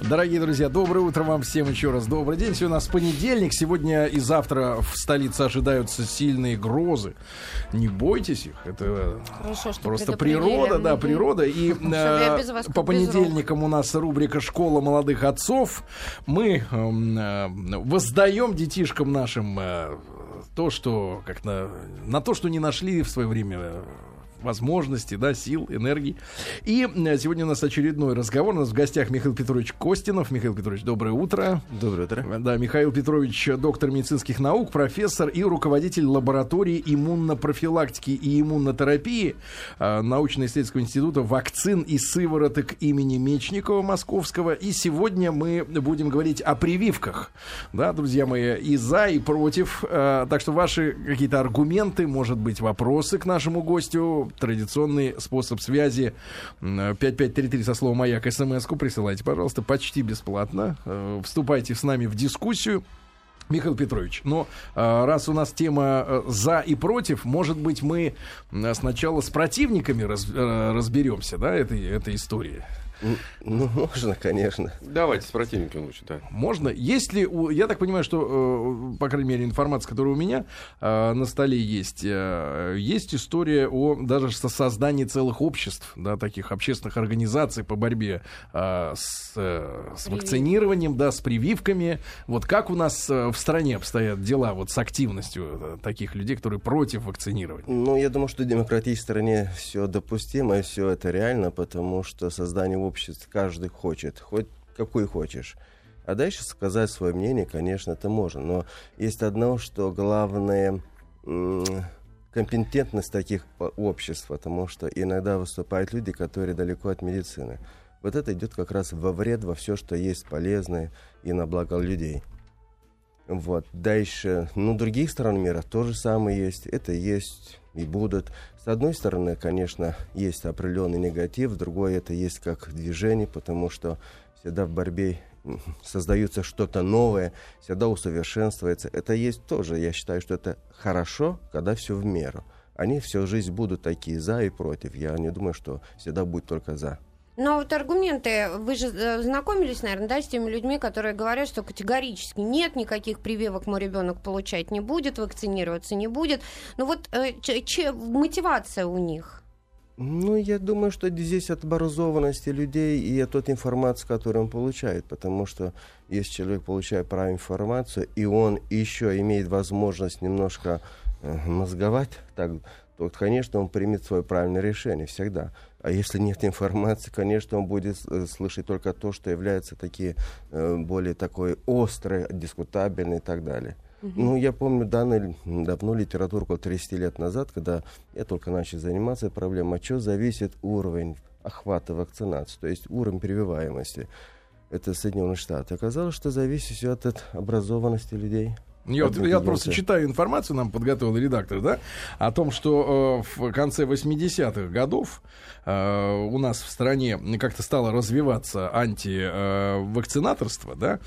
Дорогие друзья, доброе утро вам всем еще раз. Добрый день. Сегодня у нас понедельник. Сегодня и завтра в столице ожидаются сильные грозы. Не бойтесь их. Это Хорошо, что просто природа, да, природа. И э, вас по понедельникам у нас рубрика «Школа молодых отцов». Мы эм, э, воздаем детишкам нашим э, то, что как на, на то, что не нашли в свое время возможности, да, сил, энергии. И э, сегодня у нас очередной разговор. У нас в гостях Михаил Петрович Костинов. Михаил Петрович, доброе утро. Доброе утро. Да, Михаил Петрович, доктор медицинских наук, профессор и руководитель лаборатории иммунопрофилактики и иммунотерапии э, научно-исследовательского института вакцин и сывороток имени Мечникова Московского. И сегодня мы будем говорить о прививках. Да, друзья мои, и за, и против. Э, Так что ваши какие-то аргументы, может быть, вопросы к нашему гостю, традиционный способ связи м, 5533 со словом «Маяк» смс-ку присылайте, пожалуйста, почти бесплатно. Э, Вступайте с нами в дискуссию. Михаил Петрович, но э, раз у нас тема э, за и против, может быть, мы сначала с противниками раз- разберемся, да, этой, этой истории. М, Ну, можно, конечно. Давайте с противником лучше, да. Можно? Есть ли, у- я так понимаю, что, э, по крайней мере, информация, которая у меня э, на столе есть, э, есть история о даже со- создании целых обществ, да, таких общественных организаций по борьбе с, с вакцинированием, да, с прививками. Вот как у нас в стране обстоят дела вот с активностью таких людей, которые против вакцинирования? Ну, я думаю, что в демократической стране все допустимо, и все это реально, потому что создание обществ каждый хочет, хоть какой хочешь. А дальше сказать свое мнение, конечно, это можно. Но есть одно, что главное компетентность таких по- обществ, потому что иногда выступают люди, которые далеко от медицины. Вот это идет как раз во вред во все, что есть полезное и на благо людей. Вот. Дальше, ну, других стран мира тоже самое есть. Это есть и будут. С одной стороны, конечно, есть определенный негатив, другой это есть как движение, потому что всегда в борьбе м, создается что-то новое, всегда усовершенствуется. Это есть тоже, я считаю, что это хорошо, когда все в меру. Они всю жизнь будут такие за и против. Я не думаю, что всегда будет только за. Но вот аргументы, вы же э, знакомились, наверное, да, с теми людьми, которые говорят, что категорически нет никаких прививок мой ребенок получать не будет, вакцинироваться не будет. Ну вот э, ч- ч- мотивация у них. Ну, я думаю, что здесь от образованности людей и от той информации, которую он получает. Потому что если человек получает правильную информацию, и он еще имеет возможность немножко э, мозговать, так, то, конечно, он примет свое правильное решение всегда. А если нет информации, конечно, он будет э, слышать только то, что является такие э, более такой острой, дискутабельной и так далее. Ну, я помню данную давно литературу, около 30 лет назад, когда я только начал заниматься этой проблемой, от чего зависит уровень охвата вакцинации, то есть уровень прививаемости. Это Соединенные Штаты. Оказалось, что зависит все от образованности людей. Я, вот- От я просто читаю информацию, нам подготовил редактор, да, о том, что э, в конце 80-х годов э, у нас в стране как-то стало развиваться антивакцинаторство, да,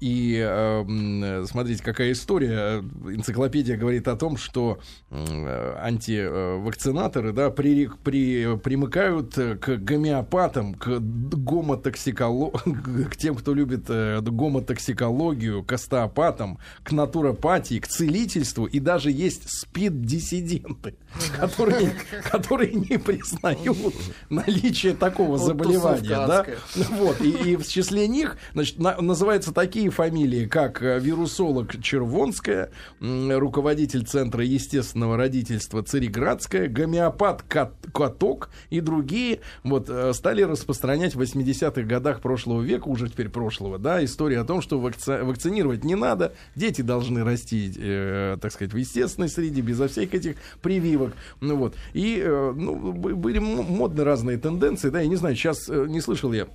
и э, смотрите, какая история. Энциклопедия говорит о том, что э, антивакцинаторы, да, при, при, примыкают э, к гомеопатам, к гомотоксикологии, к тем, кто любит э, гомотоксикологию, к остеопатам, к натуропатии, к целительству, и даже есть спид-диссиденты, которые, которые не признают наличие такого заболевания. Да? Вот, и, и в числе них значит, на- называются такие фамилии, как э, вирусолог Червонская, руководитель Центра естественного родительства Цареградская, гомеопат Кат- Каток и другие вот, э, стали распространять в 80-х годах прошлого века, уже теперь прошлого, да, историю о том, что вакци- вакцинировать не надо, дети должны расти, э, так сказать, в естественной среде, безо всяких этих прививок. Ну, вот. И э, ну, были модны разные тенденции, да, я не знаю, сейчас э, не слышал я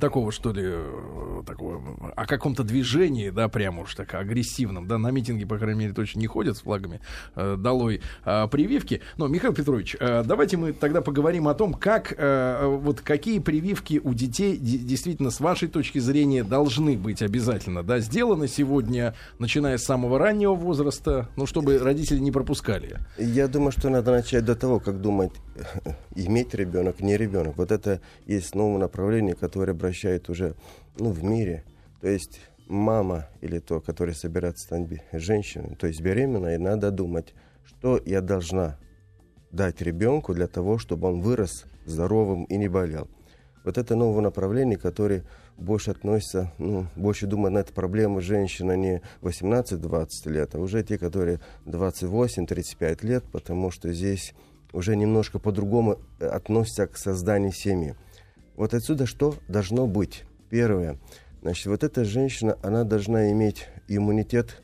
такого, что ли, э, такого, о каком-то движении, да, прямо уж так агрессивном, да, на митинги, по крайней мере, точно не ходят с флагами э, долой э, прививки. Но, Михаил Петрович, э, давайте мы тогда поговорим о том, как, э, вот какие прививки у детей де- действительно, с вашей точки зрения, должны быть обязательно, да, сделаны сегодня, начиная с самого раннего возраста, ну, чтобы родители не пропускали. Я думаю, что надо начать до того, как думать, иметь ребенок, не ребенок. Вот это есть новое направление, которое обращают уже ну, в мире. То есть мама или то, который собирается стать женщиной, то есть беременной, надо думать, что я должна дать ребенку для того, чтобы он вырос здоровым и не болел. Вот это новое направление, которое больше относится, ну, больше думают на эту проблему женщин, не 18-20 лет, а уже те, которые 28-35 лет, потому что здесь уже немножко по-другому э, относятся к созданию семьи. Вот отсюда что должно быть? Первое. Значит, вот эта женщина, она должна иметь иммунитет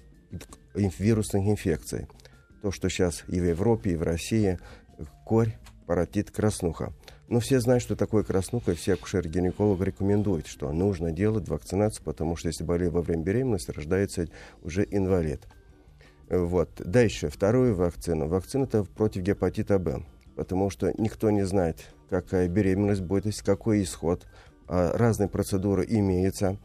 к вирусных инфекций. То, что сейчас и в Европе, и в России, корь, паротит, краснуха. Но все знают, что такое краснуха, и все акушер-гинеколог рекомендуют, что нужно делать вакцинацию, потому что если болеет во время беременности, рождается уже инвалид. Вот. Дальше, вторую вакцину. Вакцина это против гепатита Б, потому что никто не знает, какая беременность будет, какой исход. А разные процедуры имеются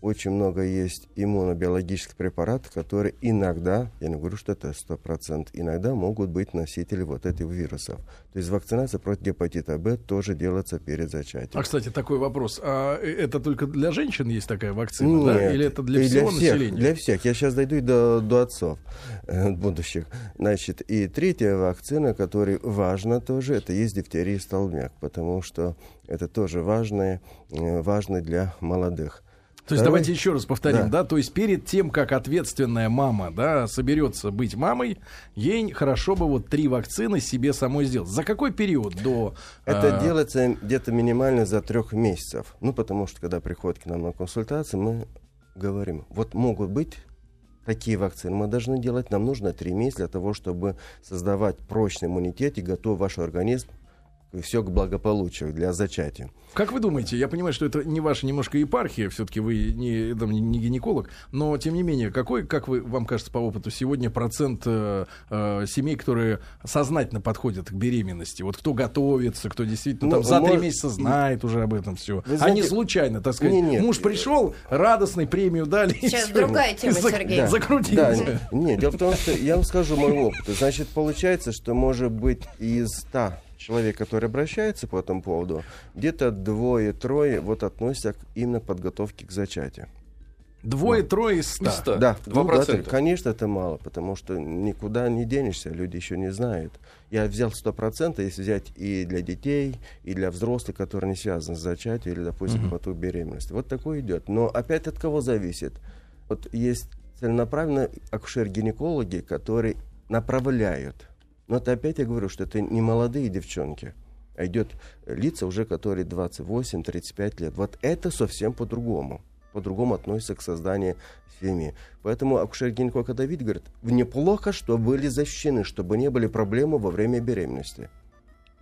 очень много есть иммунобиологических препаратов, которые иногда, я не говорю, что это 100%, иногда могут быть носители вот этих вирусов. То есть вакцинация против гепатита Б тоже делается перед зачатием. А, кстати, такой вопрос. А это только для женщин есть такая вакцина, Нет, да? Или это для всего для всех, населения? Для всех. Я сейчас дойду и до, до отцов э, будущих. Значит, и третья вакцина, которая важна тоже, это есть дифтерия и столбняк, потому что это тоже важное, э, важно для молодых. То есть давайте еще раз повторим, да. Да. то есть перед тем, как ответственная мама, да, соберется быть мамой, ей хорошо бы вот три вакцины себе самой сделать. За какой период до... Это а, делается где-то минимально за трех месяцев. Ну, потому что, когда приходит к нам на консультацию, мы говорим, вот могут быть такие вакцины, мы должны делать, нам нужно три месяца для того, чтобы создавать прочный иммунитет и готов ваш организм все к благополучию для зачатия. Как вы думаете, я понимаю, что это не ваша немножко епархия, все-таки вы не, там, не- не гинеколог, но тем не менее, какой, как вы, вам кажется по опыту, сегодня процент э, э, семей, которые сознательно подходят к беременности? Вот кто готовится, кто действительно Ну, там за три может, месяца знает уже об этом все. А знаете- не случайно, так сказать, Не, нет. муж пришел, радостный, премию дали. Сейчас другая тема, Зак- Сергей. Да, Да, закрутился. нет, дело в том, что я вам скажу мой опыт. Значит, получается, что может быть из 100 человек, которые обращаются по этому поводу, где-то двое-трое вот относятся к именно подготовке к зачатию. Двое-трое из ста. Из ста. Да, Два ну процента. конечно, это мало, потому что никуда не денешься, люди еще не знают. Я взял 100%, если взять и для детей, и для взрослых, которые не связаны с зачатием, или, допустим, потом беременности. Вот такое идет. Но опять от кого зависит? Вот есть целенаправленные акушер-гинекологи, которые направляют. Но это опять я говорю, что это не молодые девчонки, а идет лица уже, которые 28-35 лет. Вот это совсем по-другому. По-другому относится к созданию семьи. Поэтому акушер-гинеколог когда видит, говорит, неплохо, что были защищены, чтобы не были проблемы во время беременности.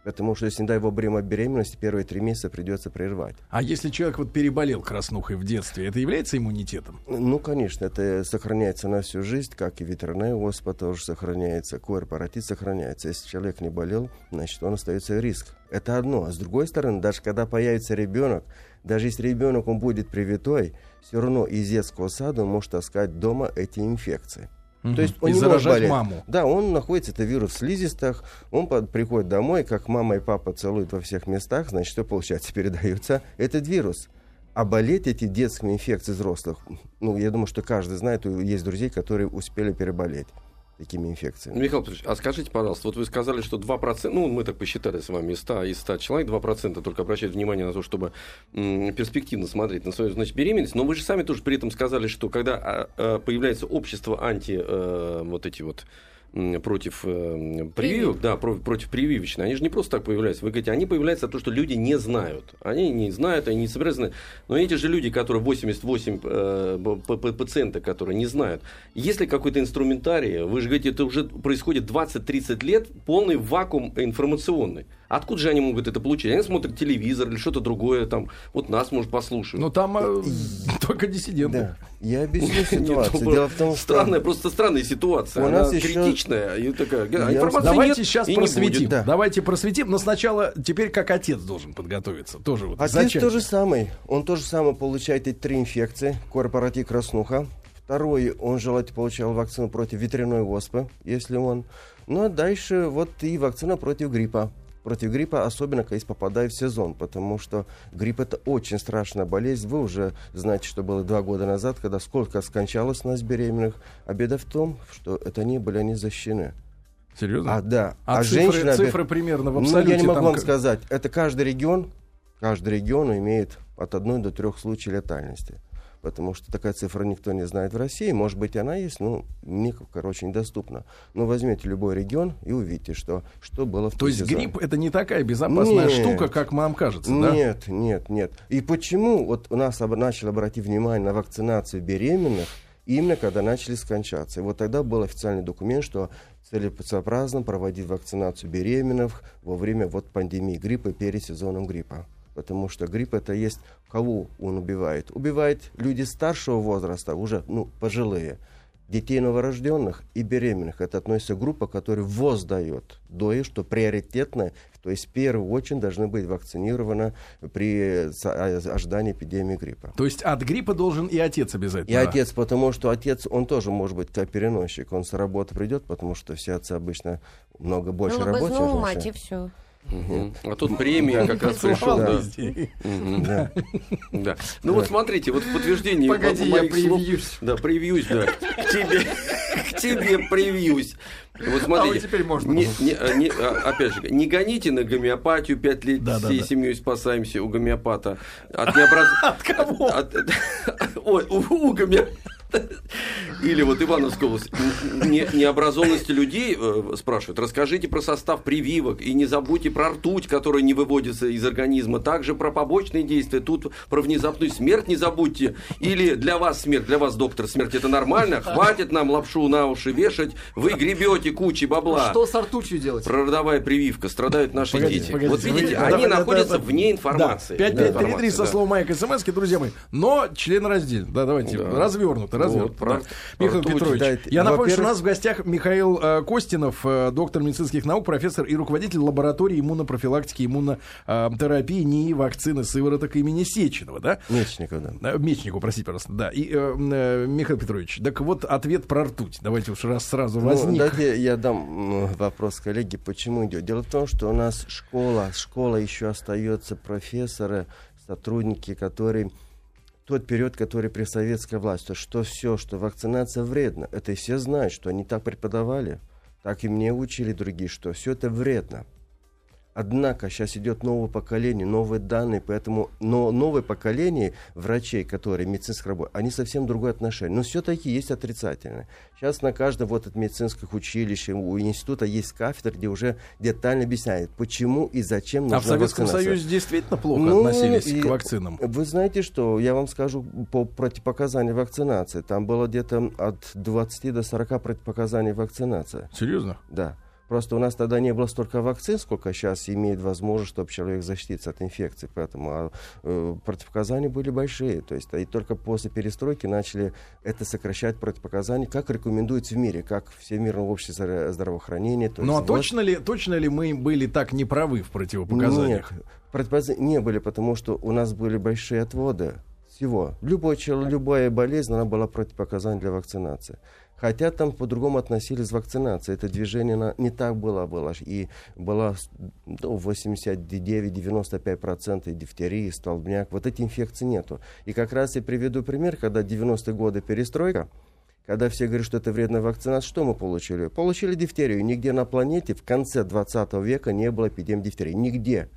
Потому что, если, не дай во время беременности, первые три месяца придется прервать. А если человек вот переболел краснухой в детстве, это является иммунитетом? Ну, конечно, это сохраняется на всю жизнь, как и ветряная оспа тоже сохраняется, корпоратит сохраняется. Если человек не болел, значит, он остается риск. Это одно. А с другой стороны, даже когда появится ребенок, даже если ребенок он будет привитой, все равно из детского сада он может таскать дома эти инфекции. То есть он и не может заражать болеть. маму. Да, он находится, это вирус в слизистых, он под- приходит домой, как мама и папа целуют во всех местах, значит, что получается, передается этот вирус. А болеть эти детскими инфекциями взрослых, ну, я думаю, что каждый знает, есть друзей, которые успели переболеть такими инфекциями. Михаил Петрович, а скажите, пожалуйста, вот вы сказали, что 2%, ну, мы так посчитали с вами, из 100, из 100 человек 2% только обращают внимание на то, чтобы м, перспективно смотреть на свою, значит, беременность, но вы же сами тоже при этом сказали, что когда а, а, появляется общество анти, э, вот эти вот против э, прививок, да, про- против прививочные, они же не просто так появляются. Вы говорите, они появляются от того, что люди не знают. Они не знают, они не собираются знать. Но эти же люди, которые 88 э, пациента, которые не знают, есть ли какой-то инструментарий, вы же говорите, это уже происходит 20-30 лет, полный вакуум информационный. Откуда же они могут это получить? Они смотрят телевизор или что-то другое, там, вот нас, может, послушают. Ну там э, только диссиденты. Да, я объясню ситуацию. ну, Дело в том, что... Странная, просто странная ситуация. У нас критичная. И такая, информации Давайте нет сейчас и не просветим. Давайте просветим, но сначала теперь как отец должен подготовиться. Тоже вот Отец то же самое. Он то же самое получает эти три инфекции. Корпоратив краснуха. Второй, он желательно получал вакцину против ветряной оспы, если он. Ну, а дальше вот и вакцина против гриппа. Против гриппа, особенно если попадаю в сезон, потому что грипп это очень страшная болезнь. Вы уже знаете, что было два года назад, когда сколько скончалось у нас беременных. А беда в том, что это не были они защищены. Серьезно? А, да. А, А цифры, женщина цифры примерно в Ну, абсолюте я не могу там вам сказать. Это каждый регион, каждый регион имеет от одной до трех случаев летальности. Потому что такая цифра никто не знает в России. Может быть, она есть, но мне, короче, недоступна. Но возьмите любой регион и увидите, что, что было в То есть сезон. грипп это не такая безопасная Нет. штука, как нам кажется, да? Нет, нет, нет. И почему вот у нас об- начали обратить внимание на вакцинацию беременных, именно когда начали скончаться. И вот тогда был официальный документ, что целесообразно проводить вакцинацию беременных во время вот пандемии гриппа перед сезоном гриппа. Потому что грипп это есть, кого он убивает? Убивает люди старшего возраста, уже ну, пожилые. Детей новорожденных и беременных. Это относится к группе, которая ВОЗ дает. ДОИ, что приоритетно, то есть в первую очередь должны быть вакцинированы при а- ожидании эпидемии гриппа. То есть от гриппа должен и отец И обязательно. отец, потому что отец, он тоже может быть как переносчик. Он с работы придет, потому что все отцы обычно много больше бы работают. чем мать, и женщины. все. Мгм. А тут премия как раз пришел. Слава да. Да. Да. Ну вот смотрите, вот в подтверждение Погоди, я привьюсь. Да, привьюсь, да. К тебе, к тебе привьюсь. Вот смотрите. А вот теперь можно. Не, не, а, не, а, опять же, не гоните на гомеопатию, пять лет Да, да, всей да. семьей спасаемся у гомеопата. От необраз... От кого? От- Ой, у, у гомеопата. Или вот Ивановская область. Не, необразованности людей э, спрашивают. Расскажите про состав прививок и не забудьте про ртуть, которая не выводится из организма. Также про побочные действия. Тут про внезапную смерть не забудьте. Или для вас смерть, для вас, доктор, смерть это нормально. Хватит нам лапшу на уши вешать. Вы гребете кучи бабла. Что с ртутью делать? Прородовая прививка. Страдают наши Погодите, дети. погодите, вот видите, вы- они да, да, находятся да, вне информации. Да, Вне 5533 информации, со да. словом «Майк» смс друзья мои. Но член раздельно. Да, давайте. Да. Развернуто, развернуто. Вот, про- да. Михаил ртуть, Петрович, да, я напомню, что у нас в гостях Михаил э, Костинов, э, доктор медицинских наук, профессор и руководитель лаборатории иммунопрофилактики иммунотерапии НИИ вакцины сывороток имени Сеченова, да? Мечников, да. Э, Мечнику, простите, пожалуйста. Да. И, э, э, Михаил Петрович, так вот ответ про ртуть. Давайте уж раз сразу Ну, возник. дайте я дам вопрос коллеге, почему идет. Дело в том, что у нас школа, школа еще остается профессоры, сотрудники, которые тот период, который при советской власти, что все, что вакцинация вредна, это и все знают, что они так преподавали, так и мне учили другие, что все это вредно. Однако сейчас идет новое поколение, новые данные, поэтому но новое поколение врачей, которые медицинских работ, они совсем другое отношение. Но все-таки есть отрицательное. Сейчас на каждом вот от медицинских училищ, у института есть кафедра, где уже детально объясняют, почему и зачем нужна А в Советском вакцинация. Союзе действительно плохо Ну, относились и к вакцинам. Вы знаете что, я вам скажу по противопоказаниям вакцинации. Там было где-то от 20 до 40 противопоказаний вакцинации. Серьезно? Да. Просто у нас тогда не было столько вакцин, сколько сейчас имеет возможность, чтобы человек защититься от инфекции. Поэтому а, э, противопоказания были большие. То есть, и только после перестройки начали это сокращать противопоказания, как рекомендуется в мире, как Всемирное общество здра- здравоохранения. То Ну а есть вот- точно ли, точно ли мы были так неправы в противопоказаниях? нет, противопоказания не были, потому что у нас были большие отводы всего. Любой, любая болезнь, она была противопоказанием для вакцинации. Хотя там по-другому относились к вакцинации. Это движение на- не так было. было. И было ну, 89-95% дифтерии, столбняк. Вот эти инфекции нету. И как раз я приведу пример, когда 90-е годы перестройка, когда все говорят, что это вредная вакцинация, что мы получили? Получили дифтерию. Нигде на планете в конце 20 века не было эпидемии дифтерии. Нигде.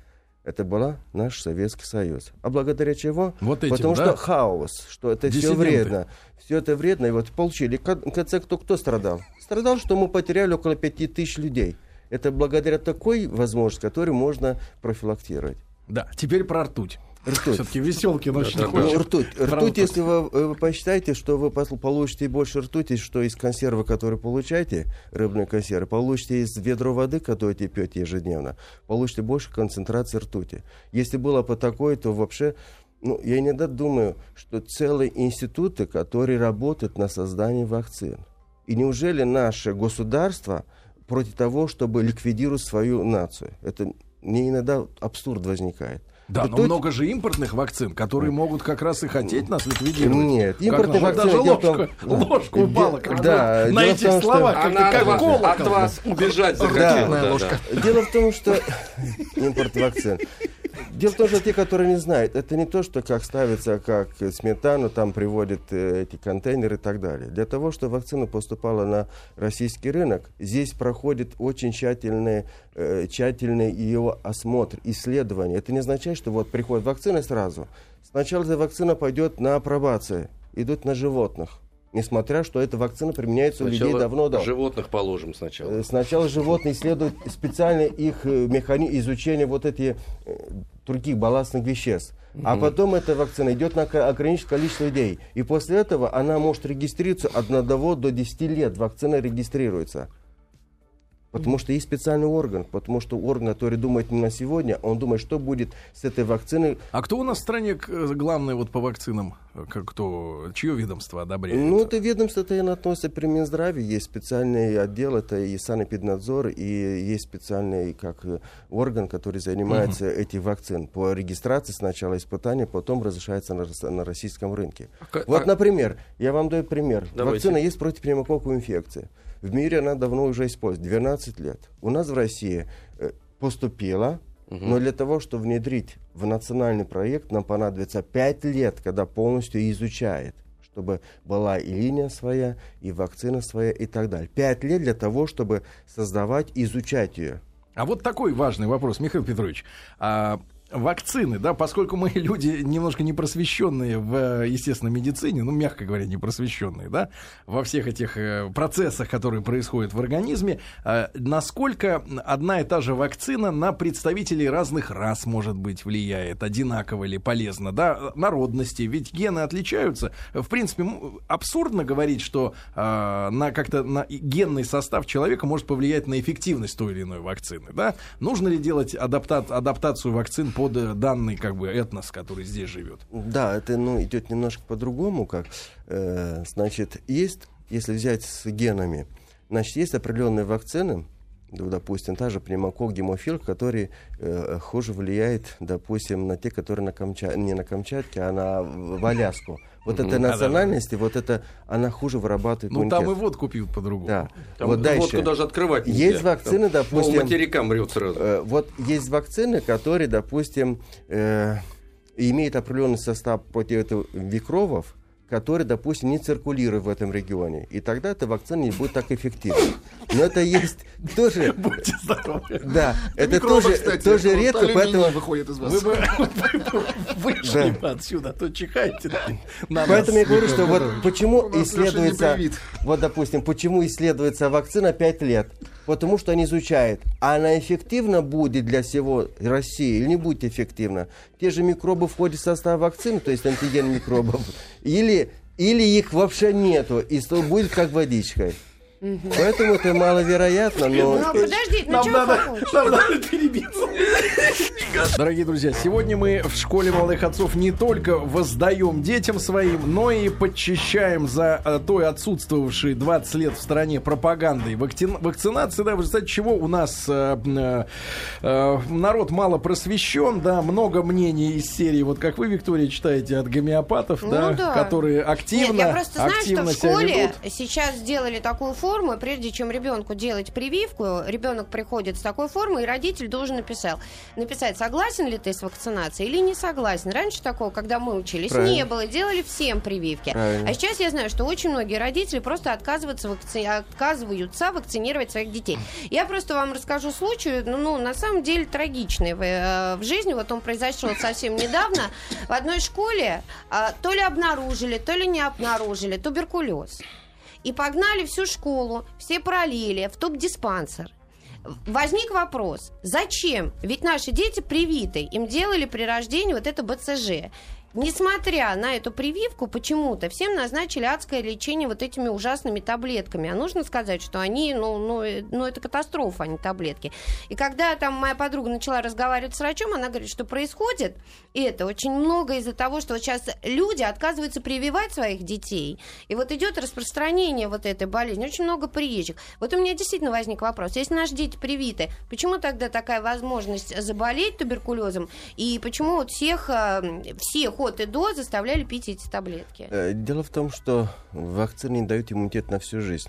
Это была наш Советский Союз. А благодаря чего? Вот этим, Потому да? что хаос, что это все вредно. Все это вредно. И вот получили. В конце кто, кто страдал? Страдал, что мы потеряли около 5 тысяч людей. Это благодаря такой возможности, которую можно профилактировать. Да, теперь про ртуть. Ртуть. Все-таки веселки очень Да, да, хочет. ртуть. Ртуть, если вы, э, вы посчитаете, что вы получите больше ртути, что из консервы, которые получаете, рыбные консервы, получите из ведра воды, которую пьете ежедневно, получите больше концентрации ртути. Если было бы такое, то вообще, ну, я иногда думаю, что целые институты, которые работают на создании вакцин. И неужели наше государство против того, чтобы ликвидировать свою нацию? Это мне иногда абсурд возникает. Да, но тут- много же импортных вакцин, которые могут как раз и хотеть нас ликвидировать. Нет, Как импортные вакцины... Даже в том- ложку, ложку упала. Как да, на этих том, что- словах, как, Она как от, вас- колокол. от вас убежать захотела. Да. да, ложка. да. Дело в том, что импорт вакцин. Дело в том, что те, которые не знают, это не то, что как ставится, как сметану, там приводят э, эти контейнеры и так далее. Для того, чтобы вакцина поступала на российский рынок, здесь проходит очень тщательный, э, тщательный ее осмотр, исследование. Это не означает, что вот приходит вакцина сразу. Сначала эта вакцина пойдет на апробацию, идут на животных. Несмотря, что эта вакцина применяется у людей Сначала давно давно животных положим сначала. Э, Сначала животные исследуют специально их механизм изучения вот этих э, других балластных веществ. А потом эта вакцина идет на ограниченное количество людей. И после этого она может регистрироваться от 1 до 10 лет. Вакцина регистрируется. Потому что есть специальный орган. Потому что орган, который думает не на сегодня, он думает, что будет с этой вакциной. А кто у нас в стране э, главный вот по вакцинам? Кто, чье ведомство одобряет? Ну, это ведомство это относится при Минздраве. Есть специальный отдел, это и санэпиднадзор, и есть специальный как э, орган, который занимается этим вакцин. По регистрации сначала испытания, потом разрешается на, на российском рынке. Ка- Вот, а- например, я вам даю пример. Давайте. Вакцина есть против пневмококковой инфекции. В мире она давно уже используется, 12 лет. У нас в России э, поступила, но для того, чтобы внедрить в национальный проект, нам понадобится 5 лет, когда полностью изучает чтобы была и линия своя, и вакцина своя, и так далее. Пять лет для того, чтобы создавать, изучать ее. А вот такой важный вопрос, Михаил Петрович. А, вакцины, да, поскольку мы люди немножко не просвещенные в, э, естественно, медицине, ну, мягко говоря, не просвещенные, да, во всех этих э, процессах, которые происходят в организме, э, насколько одна и та же вакцина на представителей разных рас, может быть, влияет, одинаково или полезно, да, народности, ведь гены отличаются. В принципе, абсурдно говорить, что на как-то на генный состав человека может повлиять на эффективность той или иной вакцины, да? Нужно ли делать адапта- адаптацию вакцин под э, данный как бы этнос, который здесь живет? Да, это ну, идет немножко по-другому, как э, значит, есть, если взять с генами, значит, есть определенные вакцины, ну, допустим, та же пневмокок, гемофил, который э, хуже влияет, допустим, на те, которые на Камча... не на Камчатке, а на в Аляску. Вот этой Да-да-да. национальности, вот это, она хуже вырабатывает Ну, там и водку пьют по-другому. Да. Там вот дальше. водку даже открывать нельзя. Есть вакцины, Там, допустим, По материкам мрет сразу. Э, вот есть вакцины, которые, допустим, э, имеют определенный состав против которые, допустим, не циркулируют в этом регионе. И тогда эта вакцина не будет так эффективна. Но это есть тоже... Будьте здоровы. Да, это Микробы, тоже, кстати, тоже редко, поэтому... выходит из вас. Вы бы вышли отсюда, а то чихаете на Поэтому я говорю, что вот почему исследуется, вот допустим, почему исследуется вакцина 5 лет? Потому что они изучают, а она эффективна будет для всего России или не будет эффективна. Те же микробы входят в состав вакцины, то есть антиген микробов, или, или их вообще нету, и будет как водичкой. Поэтому это маловероятно, Ну, но... подождите, ну Нам чего надо, вы хотите? нам надо перебиться. Дорогие друзья, сегодня мы в школе молодых отцов не только воздаем детям своим, но и подчищаем за э, той отсутствовавшей 20 лет в стране пропагандой вакци- вакцинации. Да, в результате чего у нас э, э, э, народ мало просвещен, да, много мнений из серии, вот как вы, Виктория, читаете от гомеопатов, Ну да, да. которые активно, Нет, я просто знаю, что активно в себя школе ведут. сейчас сделали такую форму, и прежде чем ребенку делать прививку, ребенок приходит с такой формой, и родитель должен написал, написать, согласен ли ты с вакцинацией или не согласен. Раньше такого, когда мы учились, Правильно. не было, делали всем прививки. Правильно. А сейчас я знаю, что очень многие родители просто отказываются, вакци- отказываются вакцинировать своих детей. Я просто вам расскажу случай, ну, ну, на самом деле трагичный в, э, в жизни. Вот он произошел совсем недавно. В одной школе а, то ли обнаружили, то ли не обнаружили туберкулез. И погнали всю школу, все пролили в топ-диспансер. Возник вопрос, зачем? Ведь наши дети привиты, им делали при рождении вот это БЦЖ. Несмотря на эту прививку, почему-то всем назначили адское лечение вот этими ужасными таблетками. А нужно сказать, что они, ну, ну, э, ну это катастрофа, а не таблетки. И когда там моя подруга начала разговаривать с врачом, она говорит, что происходит это очень много из-за того, что вот сейчас люди отказываются прививать своих детей. И вот идет распространение вот этой болезни. Очень много приезжих. Вот у меня действительно возник вопрос. Если наши дети привиты, почему тогда такая возможность заболеть туберкулезом? И почему вот всех, э, всех от и до заставляли пить эти таблетки? Э, дело в том, что вакцины не дают иммунитет на всю жизнь.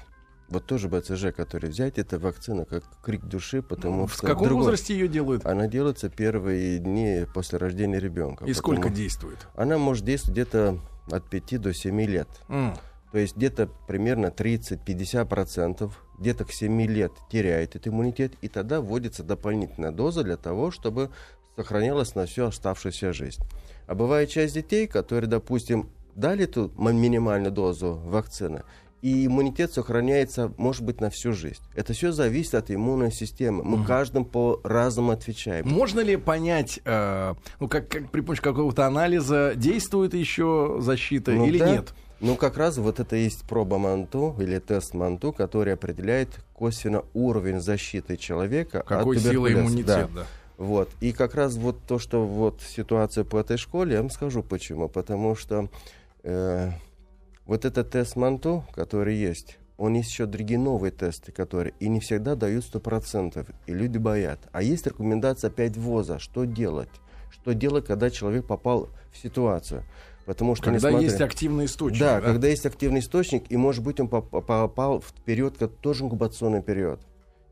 Вот тоже БЦЖ, который взять, это вакцина как крик души, потому В что... каком другой- возрасте ее делают? Она делается первые дни после рождения ребенка. И сколько действует? Она может действовать где-то от 5 до 7 лет. М. То есть где-то примерно 30-50%, где-то к 7 лет теряет этот иммунитет, и тогда вводится дополнительная доза для того, чтобы сохранялась на всю оставшуюся жизнь. А бывает часть детей, которые, допустим, дали эту минимальную дозу вакцины, и иммунитет сохраняется, может быть, на всю жизнь. Это все зависит от иммунной системы. Мы каждым по-разному отвечаем. Можно ли понять, э, ну, как, как при помощи какого-то анализа, действует еще защита Ну или да. нет? Ну, как раз вот это и есть проба Манту или тест Манту, который определяет косвенно уровень защиты человека Какой от силы иммунитет, Да. да. Вот. И как раз вот то, что вот ситуация по этой школе, я вам скажу почему. Потому что э, вот этот тест Манту, который есть, он есть еще другие новые тесты, которые и не всегда дают 100%, и люди боят. А есть рекомендация опять ВОЗа, что делать? Что делать, когда человек попал в ситуацию? Потому что, Когда несмотря- есть активный источник. да, когда есть активный источник, и, может быть, он поп- попал в период, как тоже инкубационный период.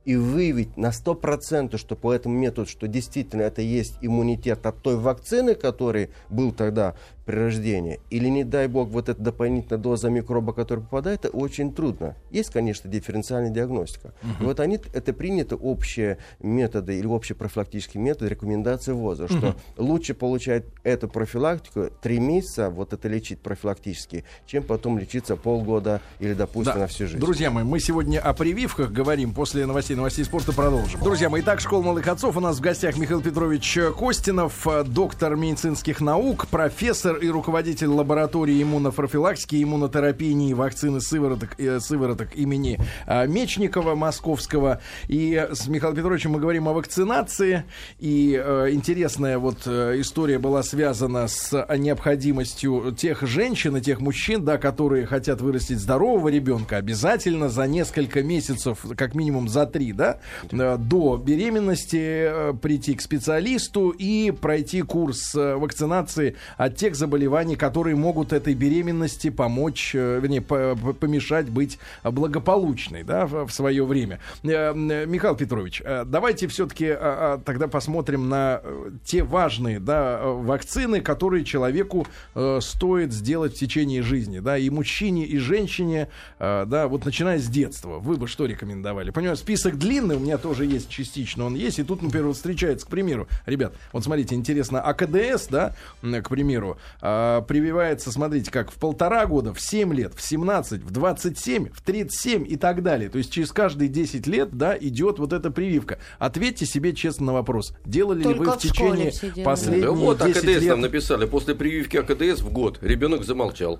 И выявить на 100%, что по этому методу, что действительно это есть иммунитет от той вакцины, который был тогда при рождении, или, не дай бог, вот эта дополнительная доза микроба, который попадает, это очень трудно. Есть, конечно, дифференциальная диагностика. И вот они, это приняты общие методы или общие профилактические методы, рекомендации ВОЗа, что лучше получать эту профилактику три месяца, вот это лечить профилактически, чем потом лечиться полгода или, допустим, Да. на всю жизнь. Друзья мои, мы сегодня о прививках говорим. После новостей, новостей спорта продолжим. Друзья мои, итак, школа отцов. У нас в гостях Михаил Петрович Костинов, доктор медицинских наук, профессор и руководитель лаборатории иммунопрофилактики и иммунотерапии НИИ вакцины сывороток, э, сывороток имени э, Мечникова Московского. И с Михаилом Петровичем мы говорим о вакцинации. И э, интересная вот э, история была связана с необходимостью тех женщин и тех мужчин, да, которые хотят вырастить здорового ребенка, обязательно за несколько месяцев, как минимум за три, да, э, до беременности э, прийти к специалисту и пройти курс э, вакцинации от тех заболеваний, которые могут этой беременности помочь, э, вернее, по- по- помешать быть благополучной, да, в, свое время. Э, э, Михаил Петрович, давайте все-таки тогда посмотрим на те важные, да, вакцины, которые человеку стоит сделать в течение жизни, да, и мужчине, и женщине, да, вот начиная с детства. Вы бы что рекомендовали? Понимаю, список длинный, у меня тоже есть частично, он есть, и тут, например, встречается, к примеру, ребят, вот смотрите, интересно, АКДС, да, к примеру, а, прививается, смотрите, как в полтора года, в 7 лет, в 17, в 27, в 37 и так далее. То есть через каждые 10 лет, да, идет вот эта прививка. Ответьте себе честно на вопрос, делали Только ли вы в в течение последних Да вот 10 АКДС лет... нам написали. После прививки АКДС в год ребенок замолчал.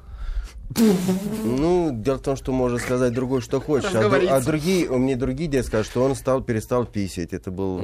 Ну, дело в том, что можно сказать другой, что хочешь. А, а другие, у меня другие дети скажут, что он стал, перестал писать. Это был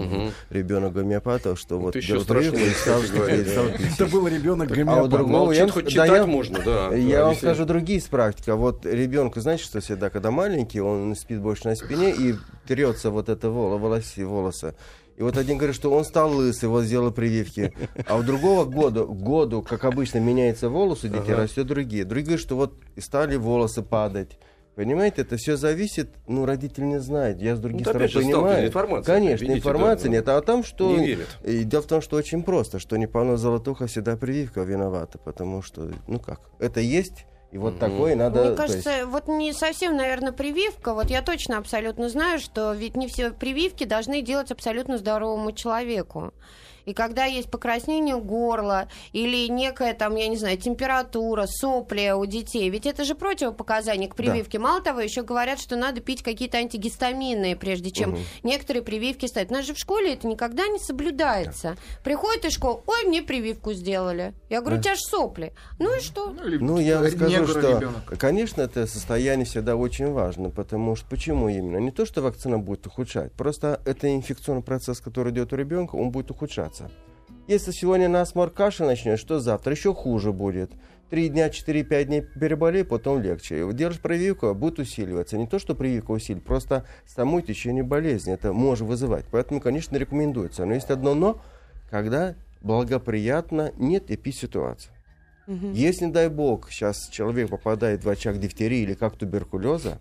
ребенок гомеопата, что вот Это еще страшнее, стал, перестал да. писать. Это был ребенок А у другого Молчит, я, хоть да, читать я- можно, да. Я Да, вам если- скажу другие из практики. А Вот ребенку, знаете, что всегда, когда маленький, он спит больше на спине и трется вот это воло, волоси, волосы. И вот один говорит, что он стал лысый, вот сделал прививки. А у другого году, году, как обычно, меняется волосы, дети растет другие. Другие говорят, что вот стали волосы падать. Понимаете, это все зависит, ну, родители не знают, я с другой Ну, стороны опять же, понимаю. информация, Конечно, видите, информации да, нет, а там, что... Не верят. И дело в том, что очень просто, что неполная золотуха всегда прививка виновата, потому что, ну как, это есть, и вот такое надо... Мне кажется, есть- вот не совсем, наверное, прививка. Вот я точно абсолютно знаю, что ведь не все прививки должны делать абсолютно здоровому человеку. И когда есть покраснение горла или некая там, я не знаю, температура, сопли у детей, ведь это же противопоказание к прививке. Да. Мало того, еще говорят, что надо пить какие-то антигистаминные, прежде чем угу. некоторые прививки ставить. У нас же в школе это никогда не соблюдается. Да. Приходит из школы, ой, мне прививку сделали. Я говорю, да. у тебя же сопли. Ну и что? Ну, ну я скажу, что, ребенок. конечно, это состояние всегда очень важно, потому что почему именно? Не то, что вакцина будет ухудшать, просто это инфекционный процесс, который идет у ребенка, он будет ухудшаться. Если сегодня насморк кашель начнет, что завтра еще хуже будет. Три дня, четыре-пять дней переболей, потом легче. Делаешь прививку, будет усиливаться. Не то, что прививка усилит, просто само течение болезни это может вызывать. Поэтому, конечно, рекомендуется. Но есть одно но, когда благоприятно нет эписитуации. Угу. Если, дай бог, сейчас человек попадает в очаг дифтерии или как туберкулеза,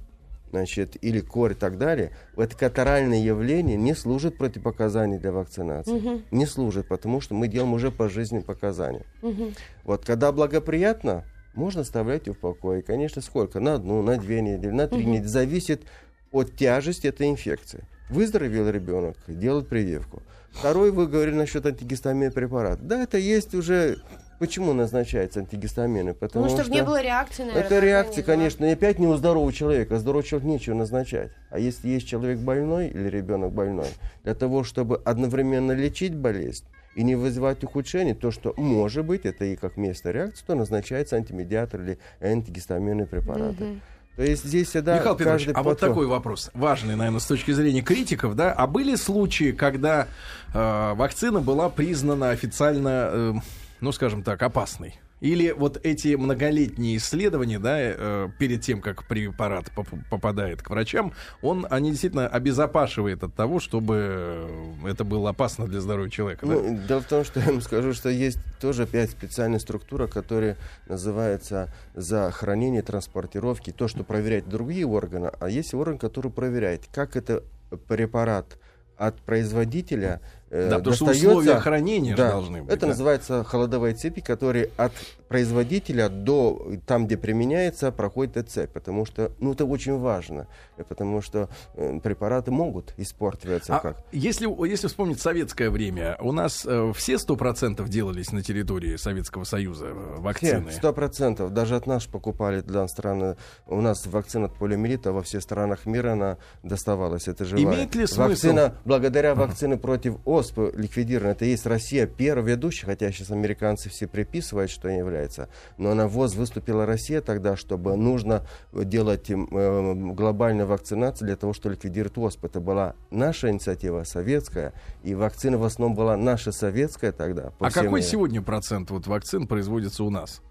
значит, или кор и так далее, это катаральное явление не служит противопоказанием для вакцинации. Угу. Не служит, потому что мы делаем уже по жизни показания. Угу. Вот когда благоприятно, можно оставлять ее в покое. Конечно, сколько? На одну, на две недели, на три угу. недели. Зависит от тяжести этой инфекции. Выздоровел ребенок, делают прививку. Второй, вы говорили насчет антигистамин препарата. Да, это есть уже Почему назначаются антигистамины? Потому ну, чтобы что не было реакции, наверное. Это реакция, конечно. И опять не у здорового человека. А здорового человека нечего назначать. А если есть человек больной или ребенок больной, для того, чтобы одновременно лечить болезнь, и не вызывать ухудшение, то, что может быть, это и как место реакции, то назначается антимедиатор или антигистаминные препараты. Угу. То есть здесь всегда Михаил Петрович, а вот такой вопрос, важный, наверное, с точки зрения критиков, да, а были случаи, когда э, вакцина была признана официально э, ну, скажем так, опасный? Или вот эти многолетние исследования, да, э, перед тем, как препарат поп- попадает к врачам, он, они действительно обезопашивает от того, чтобы это было опасно для здоровья человека. Ну, да? Дело в том, что я вам скажу, что есть тоже опять специальная структура, которая называется за хранение, транспортировки, то, что проверяет другие органы, а есть орган, который проверяет, как это препарат от производителя э, да, потому достается, что условия хранения да, должны быть. Это да. называется холодовые цепи, которые от производителя до там, где применяется, проходит эта цепь. Потому что ну, это очень важно. Потому что э, препараты могут испортиться. А как. Если, если вспомнить советское время, у нас э, все сто процентов делались на территории Советского Союза э, вакцины? Сто процентов. Даже от нас покупали для страны. У нас вакцина от полиомиелита во всех странах мира она доставалась. Это живая. Имеет ли смысл? Вакцина, благодаря вакцине против оспы ликвидирована. Это есть Россия первый ведущий, хотя сейчас американцы все приписывают, что не является. Но на ВОЗ выступила Россия тогда, чтобы нужно делать э, глобальную вакцинацию для того, чтобы ликвидировать оспу. Это была наша инициатива, советская, и вакцина в основном была наша советская тогда. А какой миру. сегодня процент вот вакцин производится у нас?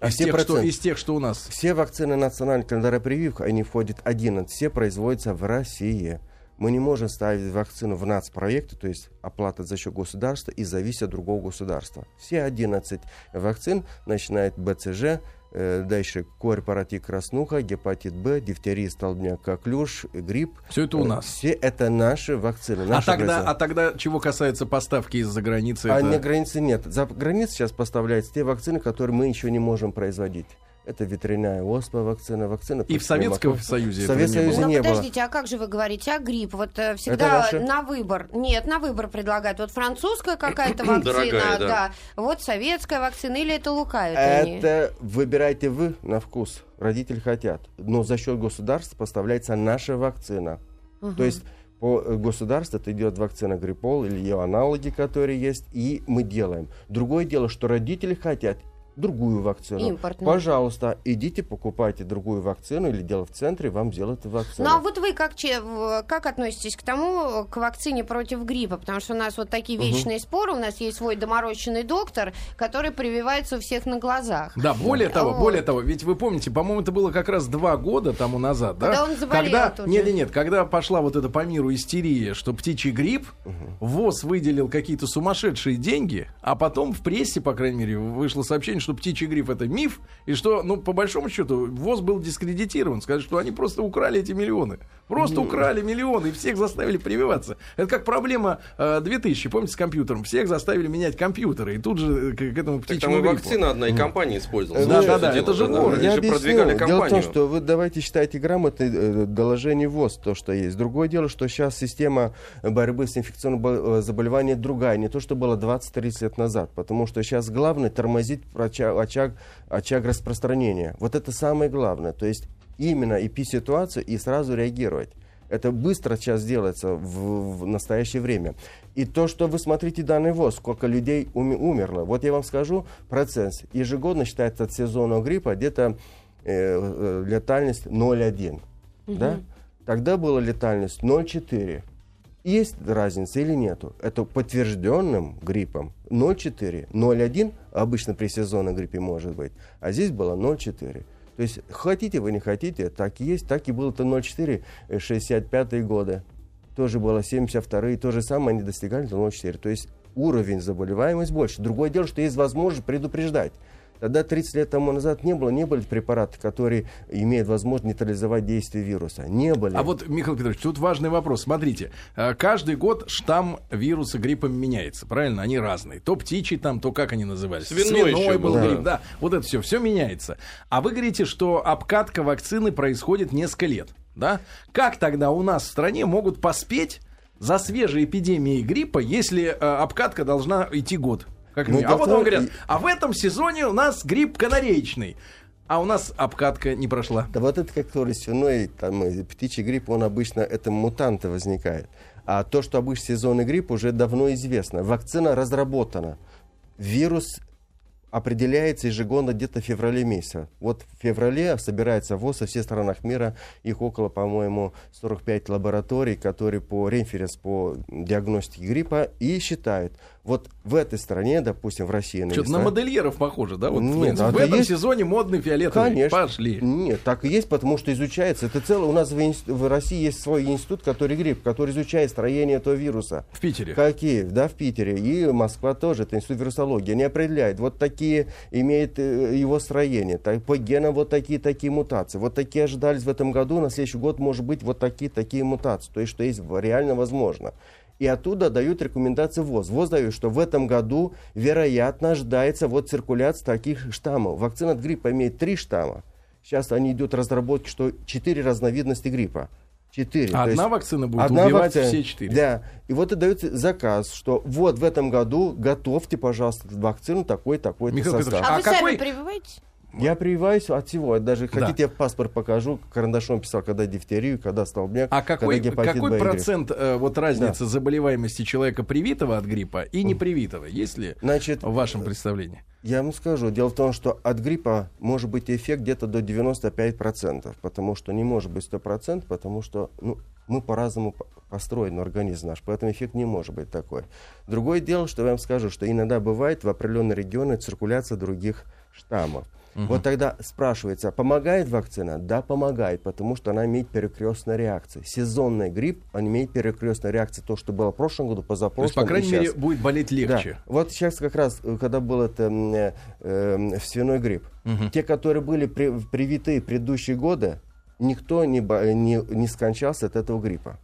А из, тех, что, из тех, что у нас. Все вакцины национального календаря прививок, они входят 11. Все производятся в России. Мы не можем ставить вакцину в нацпроекты, то есть оплата за счет государства и зависит от другого государства. Все 11 вакцин, начиная от БЦЖ, э, дальше корь, паротит, краснуха, гепатит Б, дифтерия, столбняк, коклюш, грипп. Все это у э, нас. Все это наши вакцины. Наши а, тогда, а тогда, чего касается поставки из-за границы? А это... на границе нет. За границей сейчас поставляются те вакцины, которые мы еще не можем производить. Это ветряная оспа вакцина, вакцина. И в Советском Союзе в Советском Союзе не, не было. Подождите, а как же вы говорите, а грипп? Вот э, всегда на выбор. Нет, на выбор предлагают. Вот французская какая-то вакцина, да. Вот советская вакцина или это лукают Это выбирайте вы на вкус. Родители хотят. Но за счет государства поставляется наша вакцина. То есть по государству это идет вакцина Гриппол или ее аналоги, которые есть, и мы делаем. Другое дело, что родители хотят, другую вакцину. Импортную. Пожалуйста, идите покупайте другую вакцину или дело в центре, вам делают вакцину. Ну а вот вы как, как относитесь к тому, к вакцине против гриппа? Потому что у нас вот такие вечные угу. споры, у нас есть свой доморощенный доктор, который прививается у всех на глазах. Да, более того, вот. более того, ведь вы помните, по-моему, это было как раз два года тому назад, да? Когда он заболел когда, тут Нет, нет, нет, когда пошла вот эта по миру истерия, что птичий грипп, угу. ВОЗ выделил какие-то сумасшедшие деньги, а потом в прессе, по крайней мере, вышло сообщение, что птичий грипп это миф, и что, ну, по большому счету, ВОЗ был дискредитирован. Сказать, что они просто украли эти миллионы. Просто Ну. украли миллионы и всех заставили прививаться. Это как проблема э, 2000, помните, с компьютером. Всех заставили менять компьютеры. И тут же к, к этому Так птичьему там и гриппу. вакцина одна и компания использовалась. Да, да, да, это же вор. они Я продвигали Дело в том, компанию. что вы давайте считайте грамотные э, доложение ВОЗ, то, что есть. Другое дело, что сейчас система борьбы с инфекционным э, заболеванием другая, не то, что было 20-30 лет назад, потому что сейчас главное тормозить очаг, очаг, очаг распространения. Вот это самое главное. То есть именно эписитуацию и сразу реагировать. Это быстро сейчас делается в, в настоящее время. И то, что вы смотрите данный ВОЗ, сколько людей уми- умерло. Вот я вам скажу процент. Ежегодно считается от сезонного гриппа где-то э, э, летальность 0,1. Да? Тогда была летальность 0,4. Есть разница или нету? Это подтвержденным гриппом 0,4. 0,1 обычно при сезонном гриппе может быть, а здесь было 0,4. То есть хотите вы, не хотите, так и есть, так и было это 0,4 э, 65 годы. Тоже было 72 то же самое они достигали до 0,4. То есть уровень заболеваемости больше. Другое дело, что есть возможность предупреждать. Тогда 30 лет тому назад не было, не были препараты, которые имеют возможность нейтрализовать действие вируса. Не были. А вот, Михаил Петрович, тут важный вопрос. Смотрите, э, каждый год штамм вируса гриппа меняется, правильно? Они разные. То птичий там, то как они назывались? Свиной еще был был, грипп, да. да. Вот это все, все меняется. А вы говорите, что обкатка вакцины происходит несколько лет, да? Как тогда у нас в стране могут поспеть за свежей эпидемией гриппа, если э, обкатка должна идти год? Как Ну, а вот говорят, а в этом сезоне у нас грипп канареечный. А у нас обкатка не прошла. Да вот это который свиной, там, э, птичий грипп, он обычно, это мутанты возникает. А то, что обычно сезонный грипп, уже давно известно. Вакцина разработана. Вирус определяется ежегодно где-то в феврале месяце. Вот в феврале собирается ВОЗ во всех странах мира. Их около, по-моему, 45 лабораторий, которые по референс по диагностике гриппа и считают. Вот в этой стране, допустим, в России... Что-то на веса- модельеров похоже, да? Вот, в Нет, в это этом есть- сезоне модный фиолетовый. Конечно. Пошли. Нет, так и есть, потому что изучается. Это целое. У нас в, инст- в России есть свой институт, который грипп, который изучает строение этого вируса. В Питере. Какие? Да, в Питере. И Москва тоже, это институт вирусологии. Они определяют, вот такие имеет э, его строение. Так, по генам вот такие, такие мутации. Вот такие ожидались в этом году, на следующий год может быть вот такие, такие мутации. То есть, что есть реально возможно. И оттуда дают рекомендации ВОЗ. ВОЗ дают, что в этом году, вероятно, ожидается вот циркуляция таких штаммов. Вакцина от гриппа имеет три штамма. Сейчас они идут разработки, что четыре разновидности гриппа. Четыре. А одна есть вакцина будет одна убивать вакцина- все четыре. Да. И вот и дается заказ, что вот в этом году готовьте, пожалуйста, вакцину такой, такой Михаил состав. Петрович, А, А вы какой- сами прививаетесь? Я прививаюсь от всего. Даже Да. хотите, я паспорт покажу. Карандашом писал, когда дифтерию, когда столбняк, А какой, когда гепатит какой Б процент э, вот разницы заболеваемости человека привитого от гриппа и непривитого? Есть ли Значит, в вашем представлении? Я вам скажу, дело в том, что от гриппа может быть эффект где-то до 95%, потому что не может быть 100%, потому что ну, мы по-разному по- построен организм наш, поэтому эффект не может быть такой. Другое дело, что я вам скажу, что иногда бывает в определенные регионы циркуляция других штаммов. Вот тогда спрашивается, помогает вакцина? Да, помогает, потому что она имеет перекрестные реакции. Сезонный грипп, он имеет перекрестные реакции. То, что было в прошлом году, То есть, позапрошлом по крайней мере, будет болеть легче. Да. Вот сейчас как раз, э, когда был это э, э, свиной грипп, те, которые были при- привиты в предыдущие годы, никто не, бо- не, не скончался от этого гриппа.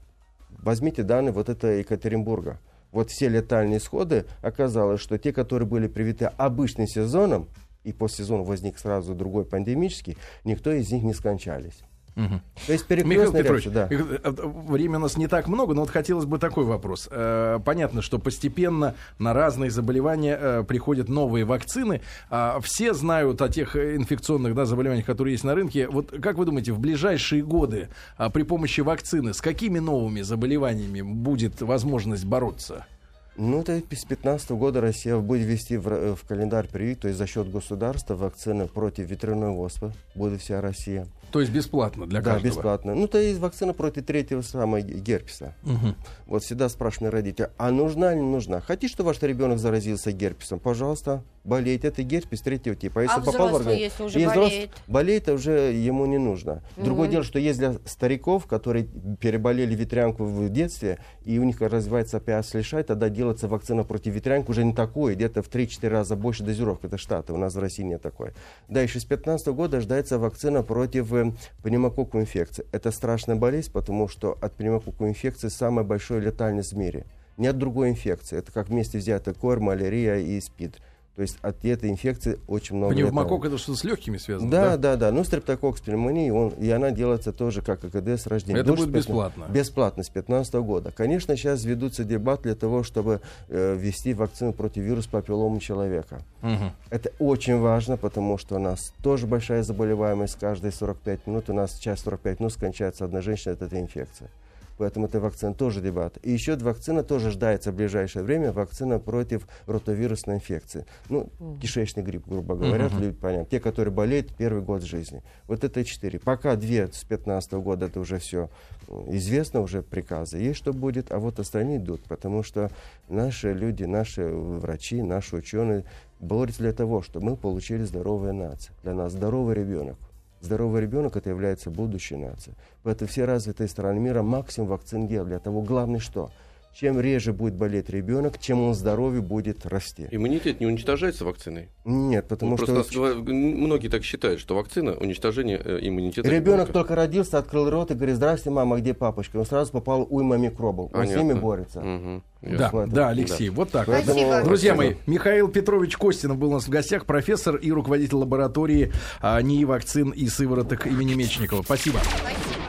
Возьмите данные вот это Екатеринбурга. Вот все летальные исходы оказалось, что те, которые были привиты обычным сезоном, и по сезону возник сразу другой пандемический, никто из них не скончались. Мгм. То есть Михаил перекрестная Петрович, реакция, да. Михаил, э, времени у нас не так много, но вот хотелось бы такой вопрос. Э, Понятно, что постепенно на разные заболевания э, приходят новые вакцины. А Все знают о тех э, инфекционных да, заболеваниях, которые есть на рынке. Вот как вы думаете, в ближайшие годы а, при помощи вакцины с какими новыми заболеваниями будет возможность бороться? Ну, это с 2015 года Россия будет ввести в, р- в календарь привит, то есть за счет государства вакцины против ветряной оспы будет вся Россия. То есть бесплатно для да, каждого? бесплатно. Ну, то есть вакцина против третьего самого герпеса. Мгм. Вот всегда спрашивают родители, а нужна или не нужна? Хотите, что ваш ребенок заразился герпесом? Пожалуйста, болейте. Это герпес третьего типа. А взрослый, если уже Если болеет? болеет, уже ему не нужно. Другое Мгм. дело, что есть для стариков, которые переболели ветрянку в детстве, и у них развивается опять лишай, тогда делается вакцина против ветрянки уже не такой, где-то в 3-4 раза больше дозировка. Это Штаты, у нас в России нет такой. Дальше с 15 года ждается вакцина против э, пневмококковой инфекции. Это страшная болезнь, потому что от пневмококковой инфекции самая большая летальность в мире. Не от другой инфекции. Это как вместе взято кор, малярия и СПИД. То есть от этой инфекции очень много Пневмокок это что с легкими связано? Да, да, да. Ну, стрептококк с пневмонией, он, и она делается тоже как ЭКД с рождения. Это Тоже будет с 15 бесплатно? Бесплатно, с 15 года. Конечно, сейчас ведутся дебаты для того, чтобы э, ввести вакцину против вируса папиллома человека. Мгм. Это очень важно, потому что у нас тоже большая заболеваемость. Каждые 45 минут, у нас сейчас 45 минут скончается одна женщина от этой инфекции. Поэтому эта вакцина тоже дебат. И еще вакцина тоже ждается в ближайшее время. Вакцина против ротовирусной инфекции. Ну, кишечный грипп, грубо говоря, Мгм. люди понятно. Те, которые болеют первый год жизни. Вот это четыре. Пока две с 15 года, это уже все известно, уже приказы. Есть что будет, а вот остальные идут. Потому что наши люди, наши врачи, наши ученые борются для того, чтобы мы получили здоровую нацию. Для нас здоровый ребенок. Здоровый ребенок это является будущей нацией. Поэтому все развитые страны мира максимум вакцин делают. Для того главное что? Чем реже будет болеть ребенок, чем он здоровее будет расти. Иммунитет не уничтожается вакциной? Нет, потому Ну, что Просто нас многие так считают, что вакцина уничтожение э, иммунитета. ребенок ребенка. только родился, открыл рот и говорит, здрасте, мама, где папочка? Он сразу попал уйма микробов. Он с Понятно. ними борется. Мгм. Да. Поэтому- да, Алексей, вот так. Поэтому- Спасибо. Друзья мои, Михаил Петрович Костинов был у нас в гостях, профессор и руководитель лаборатории а, НИИ вакцин и сывороток имени Мечникова. Спасибо. Спасибо.